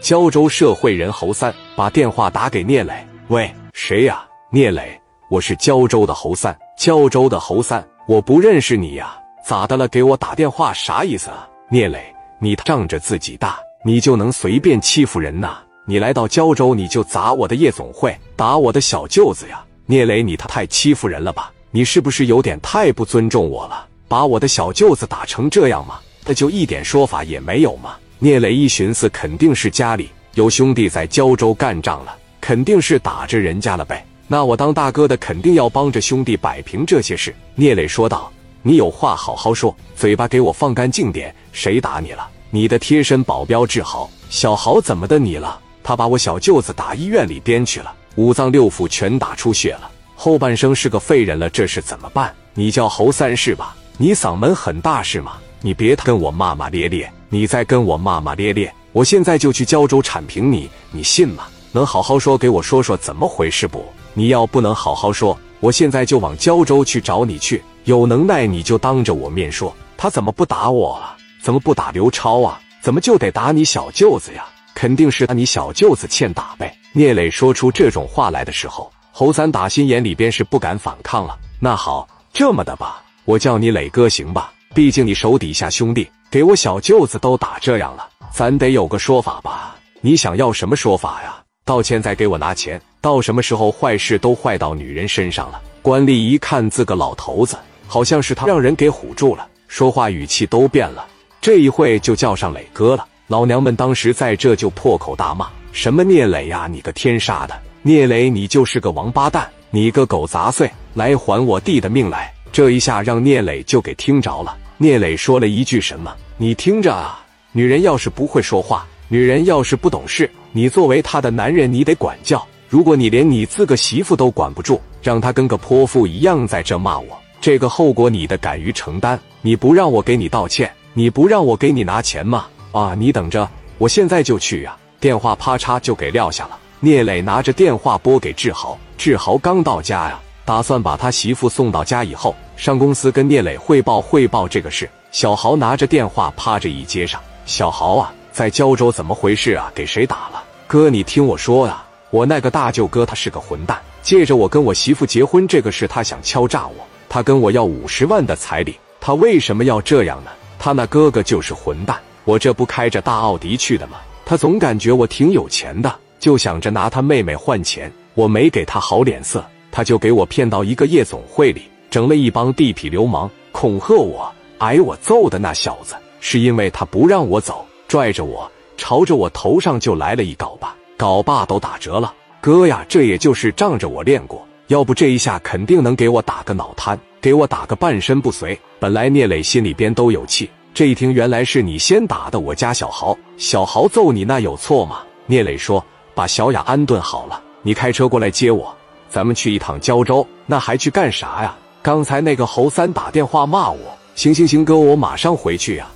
胶州社会人侯三把电话打给聂磊：“喂，谁呀？聂磊，我是胶州的侯三，胶州的侯三，我不认识你呀，咋的了？给我打电话啥意思啊？聂磊，你仗着自己大，你就能随便欺负人呐？你来到胶州，你就砸我的夜总会，打我的小舅子呀？聂磊，你他太欺负人了吧？你是不是有点太不尊重我了？把我的小舅子打成这样吗？那就一点说法也没有吗？”聂磊一寻思，肯定是家里有兄弟在胶州干仗了，肯定是打着人家了呗。那我当大哥的肯定要帮着兄弟摆平这些事。聂磊说道：“你有话好好说，嘴巴给我放干净点。谁打你了？你的贴身保镖志豪。小豪怎么的你了？他把我小舅子打医院里边去了，五脏六腑全打出血了，后半生是个废人了。这是怎么办？你叫侯三是吧？你嗓门很大是吗？你别跟我骂骂咧咧。”你再跟我骂骂咧咧，我现在就去胶州铲平你，你信吗？能好好说，给我说说怎么回事不？你要不能好好说，我现在就往胶州去找你去。有能耐你就当着我面说，他怎么不打我啊？怎么不打刘超啊？怎么就得打你小舅子呀？肯定是他你小舅子欠打呗。聂磊说出这种话来的时候，侯三打心眼里边是不敢反抗了。那好，这么的吧，我叫你磊哥行吧？毕竟你手底下兄弟。给我小舅子都打这样了，咱得有个说法吧？你想要什么说法呀？道歉再给我拿钱？到什么时候坏事都坏到女人身上了？官吏一看自个老头子，好像是他让人给唬住了，说话语气都变了。这一会就叫上磊哥了。老娘们当时在这就破口大骂：“什么聂磊呀，你个天杀的！聂磊，你就是个王八蛋！你个狗杂碎，来还我弟的命来！”这一下让聂磊就给听着了。聂磊说了一句什么？你听着啊！女人要是不会说话，女人要是不懂事，你作为她的男人，你得管教。如果你连你自个媳妇都管不住，让她跟个泼妇一样在这骂我，这个后果你得敢于承担。你不让我给你道歉，你不让我给你拿钱吗？啊！你等着，我现在就去呀！电话啪嚓就给撂下了。聂磊拿着电话拨给志豪，志豪刚到家呀。打算把他媳妇送到家以后，上公司跟聂磊汇报汇报这个事。小豪拿着电话趴着椅接上：“小豪啊，在胶州怎么回事啊？给谁打了？哥，你听我说啊，我那个大舅哥他是个混蛋，借着我跟我媳妇结婚这个事，他想敲诈我。他跟我要五十万的彩礼，他为什么要这样呢？他那哥哥就是混蛋。我这不开着大奥迪去的吗？他总感觉我挺有钱的，就想着拿他妹妹换钱。我没给他好脸色。”他就给我骗到一个夜总会里，整了一帮地痞流氓恐吓我，挨我揍的那小子，是因为他不让我走，拽着我朝着我头上就来了一镐把，镐把都打折了。哥呀，这也就是仗着我练过，要不这一下肯定能给我打个脑瘫，给我打个半身不遂。本来聂磊心里边都有气，这一听原来是你先打的我家小豪，小豪揍你那有错吗？聂磊说：“把小雅安顿好了，你开车过来接我。”咱们去一趟胶州，那还去干啥呀？刚才那个侯三打电话骂我，行行行，哥，我马上回去呀。